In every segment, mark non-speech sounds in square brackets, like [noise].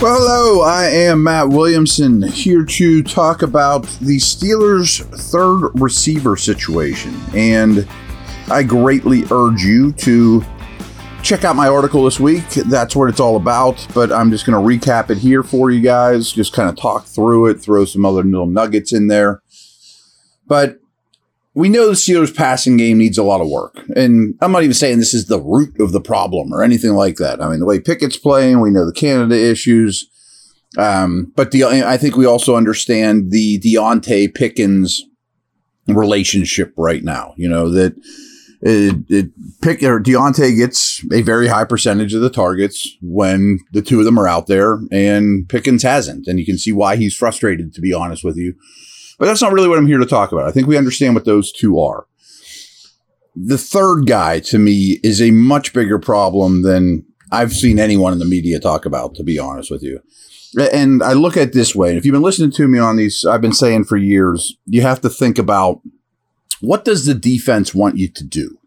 Well, hello, I am Matt Williamson here to talk about the Steelers' third receiver situation. And I greatly urge you to check out my article this week. That's what it's all about. But I'm just going to recap it here for you guys, just kind of talk through it, throw some other little nuggets in there. But we know the Steelers passing game needs a lot of work. And I'm not even saying this is the root of the problem or anything like that. I mean, the way Pickett's playing, we know the Canada issues. Um, but the, I think we also understand the Diontae Pickens relationship right now. You know, that it, it pick or Diontae gets a very high percentage of the targets when the two of them are out there and Pickens hasn't. And you can see why he's frustrated, to be honest with you. But that's not really what I'm here to talk about. I think we understand what those two are. The third guy to me is a much bigger problem than I've seen anyone in the media talk about, to be honest with you. And I look at this way. If you've been listening to me on these, I've been saying for years, you have to think about what does the defense want you to do?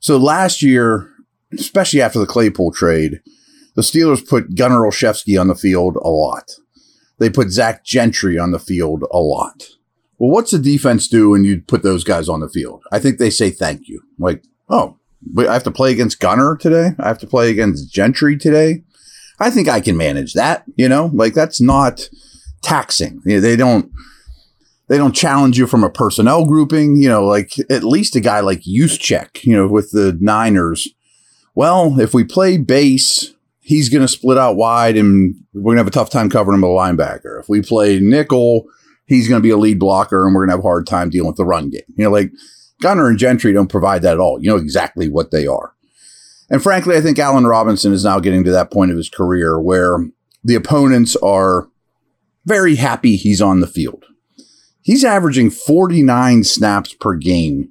So last year, especially after the Claypool trade, the Steelers put Gunner Olszewski on the field a lot. They put Zach Gentry on the field a lot. Well, what's the defense do when you put those guys on the field? I think they say thank you. Like, oh, I have to play against Gunner today. I have to play against Gentry today. I think I can manage that. You know, like that's not taxing. You know, they don't they don't challenge you from a personnel grouping. You know, like at least a guy like Juszczyk, you know, with the Niners. Well, if we play base he's going to split out wide and we're going to have a tough time covering him with a linebacker. If we play nickel, he's going to be a lead blocker and we're going to have a hard time dealing with the run game. You know, like Gunner and Gentry don't provide that at all. You know exactly what they are. And frankly, I think Allen Robinson is now getting to that point of his career where the opponents are very happy he's on the field. He's averaging 49 snaps per game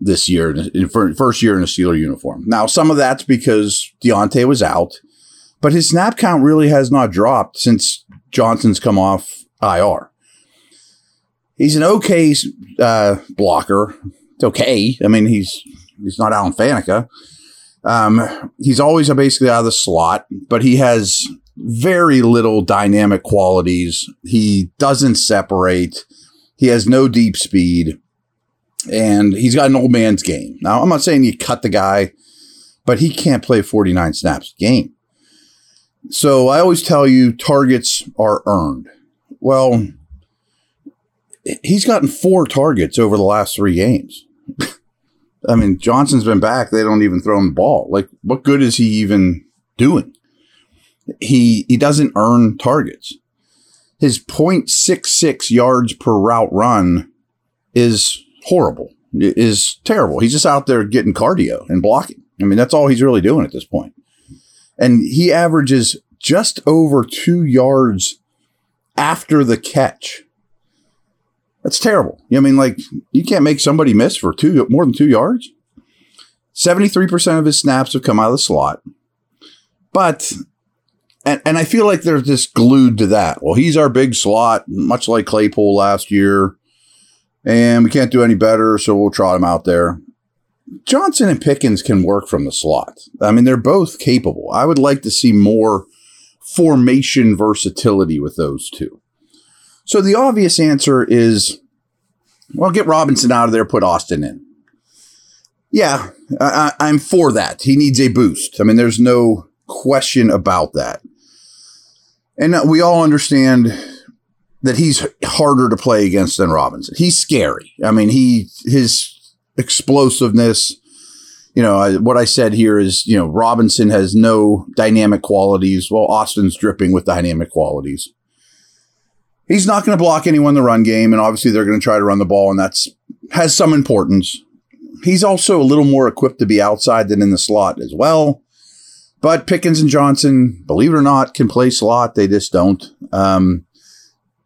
this year in first year in a Steeler uniform. Now, some of that's because Diontae was out but his snap count really has not dropped since Johnson's come off IR. He's an okay uh, blocker. It's okay. I mean, he's he's not Alan Faneca. Um, he's always basically out of the slot, but he has very little dynamic qualities. He doesn't separate. He has no deep speed, and he's got an old man's game. Now, I'm not saying you cut the guy, but he can't play 49 snaps game. So I always tell you targets are earned. Well, he's gotten four targets over the last three games. [laughs] I mean, Johnson's been back. They don't even throw him the ball. Like, what good is he even doing? He he doesn't earn targets. His 0.66 yards per route run is horrible. Is terrible. He's just out there getting cardio and blocking. I mean, that's all he's really doing at this point and he averages just over two yards after the catch. That's terrible. I mean, like you can't make somebody miss for two more than two yards. 73% of his snaps have come out of the slot. But and, and I feel like they're just glued to that. Well, he's our big slot, much like Claypool last year, and we can't do any better, so we'll trot him out there. Johnson and Pickens can work from the slot. I mean, they're both capable. I would like to see more formation versatility with those two. So the obvious answer is well, get Robinson out of there, put Austin in. Yeah, I, am for that. He needs a boost. I mean, there's no question about that. And we all understand that he's harder to play against than Robinson. He's scary. I mean, he his explosiveness. You know, I, what I said here is, you know, Robinson has no dynamic qualities. Well, Austin's dripping with dynamic qualities. He's not going to block anyone in the run game, and obviously they're going to try to run the ball, and that's has some importance. He's also a little more equipped to be outside than in the slot as well. But Pickens and Johnson, believe it or not, can play slot. They just don't. Um,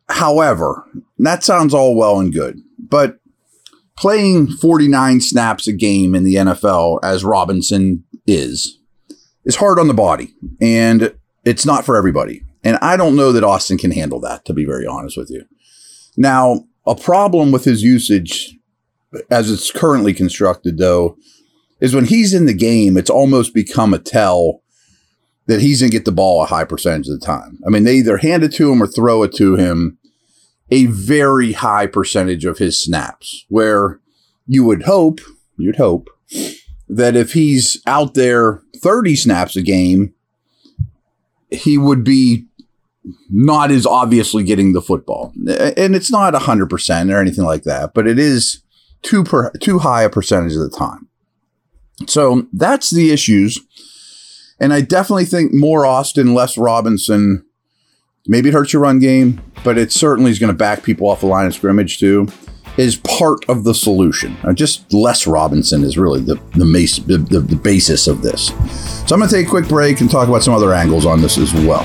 however, that sounds all well and good, but playing 49 snaps a game in the NFL as Robinson is is hard on the body and it's not for everybody. And I don't know that Austin can handle that to be very honest with you. Now, a problem with his usage as it's currently constructed though is when he's in the game, it's almost become a tell that he's going to get the ball a high percentage of the time. I mean, they either hand it to him or throw it to him a very high percentage of his snaps, where you would hope, you'd hope that if he's out there 30 snaps a game, he would be not as obviously getting the football. And it's not 100% or anything like that, but it is too per, too high a percentage of the time. So that's the issues. And I definitely think more Austin, less Robinson maybe it hurts your run game, but it certainly is going to back people off the line of scrimmage too. Is part of the solution. Uh, just less Robinson is really the the, mace, the, the, the basis of this. So I'm going to take a quick break and talk about some other angles on this as well.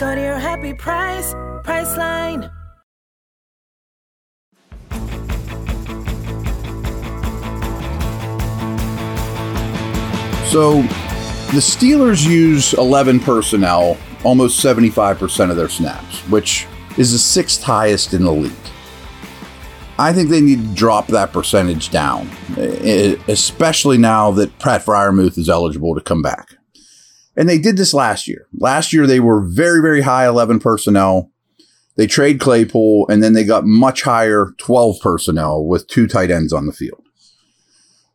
Go to your happy price, Priceline. So the Steelers use 11 personnel almost 75% of their snaps, which is the sixth highest in the league. I think they need to drop that percentage down, especially now that Pat Freiermuth is eligible to come back. And they did this last year. Last year, they were very, very high 11 personnel. They trade Claypool, and then they got much higher 12 personnel with two tight ends on the field.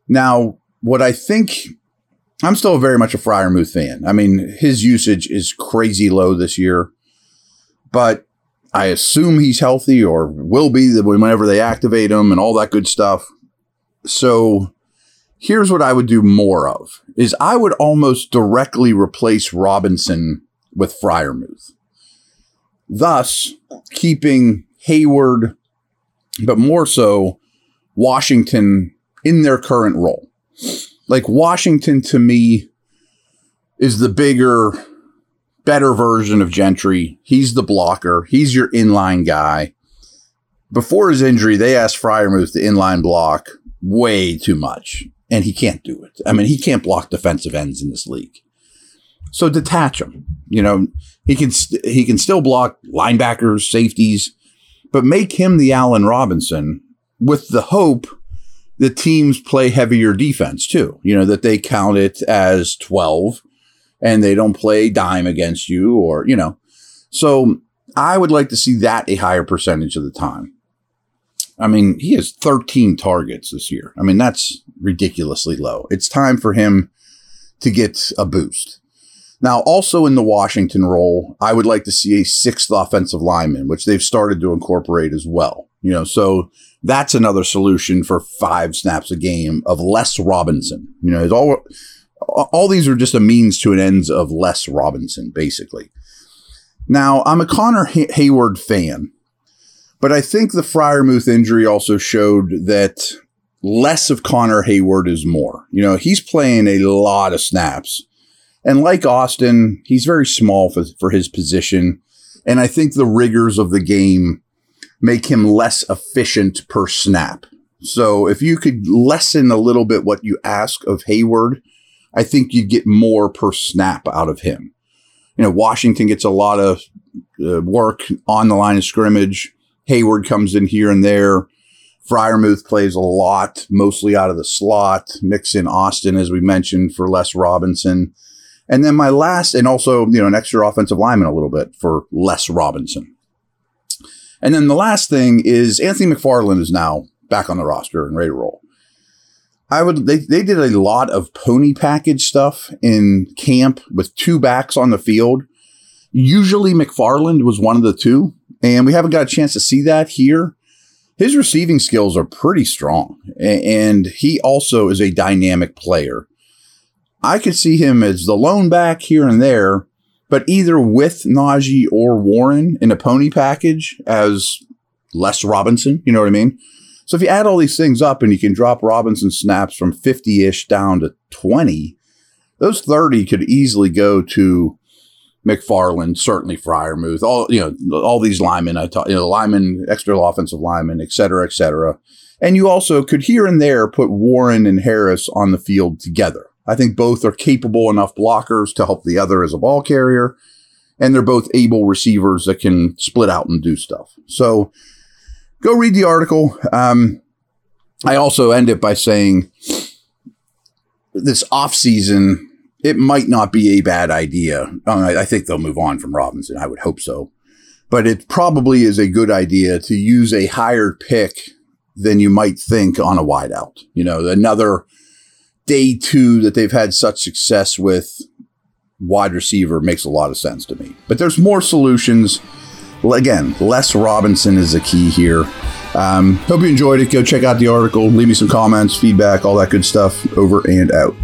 Now, what I think, I'm still very much a Freiermuth fan. I mean, his usage is crazy low this year, but I assume he's healthy or will be whenever they activate him and all that good stuff. So here's what I would do more of is I would almost directly replace Robinson with Freiermuth. thus keeping Heyward, but more so Washington in their current role. Like Washington to me is the bigger, better version of Gentry. He's the blocker. He's your inline guy. Before his injury, they asked Freiermuth to inline block way too much, and he can't do it. I mean, he can't block defensive ends in this league. So detach him. You know, he can st- he can still block linebackers, safeties, but make him the Allen Robinson with the hope that teams play heavier defense too. You know, that they count it as 12 and they don't play dime against you or, you know. So I would like to see that a higher percentage of the time. I mean, he has 13 targets this year. I mean, that's ridiculously low. It's time for him to get a boost. Now, also in the Washington role, I would like to see a sixth offensive lineman, which they've started to incorporate as well. You know, so that's another solution for five snaps a game of less Robinson. You know, all all these are just a means to an ends of less Robinson, basically. Now, I'm a Connor Hay- Heyward fan, but I think the Freiermuth injury also showed that less of Connor Heyward is more. You know, he's playing a lot of snaps. And like Austin, he's very small for, for his position. And I think the rigors of the game make him less efficient per snap. So if you could lessen a little bit what you ask of Heyward, I think you'd get more per snap out of him. You know, Washington gets a lot of uh, work on the line of scrimmage. Heyward comes in here and there. Freiermuth plays a lot, mostly out of the slot. Mix in Austin, as we mentioned, for less Robinson. And then my last, and also, you know, an extra offensive lineman a little bit for less Robinson. And then the last thing is Anthony McFarland is now back on the roster and ready to roll. I would they, they did a lot of pony package stuff in camp with two backs on the field. Usually McFarland was one of the two, and we haven't got a chance to see that here. His receiving skills are pretty strong, and he also is a dynamic player. I could see him as the lone back here and there, but either with Najee or Warren in a pony package as less Robinson, you know what I mean? So if you add all these things up and you can drop Robinson snaps from 50 ish down to 20, those 30 could easily go to McFarland, certainly Freiermuth, all, you know, all these linemen, I talk, you know, linemen, extra offensive linemen, et cetera, et cetera. And you also could here and there put Warren and Harris on the field together. I think both are capable enough blockers to help the other as a ball carrier. And they're both able receivers that can split out and do stuff. So go read the article. Um, I also end it by saying this offseason, it might not be a bad idea. I, I think they'll move on from Robinson. I would hope so. But it probably is a good idea to use a higher pick than you might think on a wideout. You know, another day two that they've had such success with wide receiver makes a lot of sense to me. But there's more solutions. Again, less Robinson is the key here. Um, hope you enjoyed it. Go check out the article. Leave me some comments, feedback, all that good stuff. Over and out.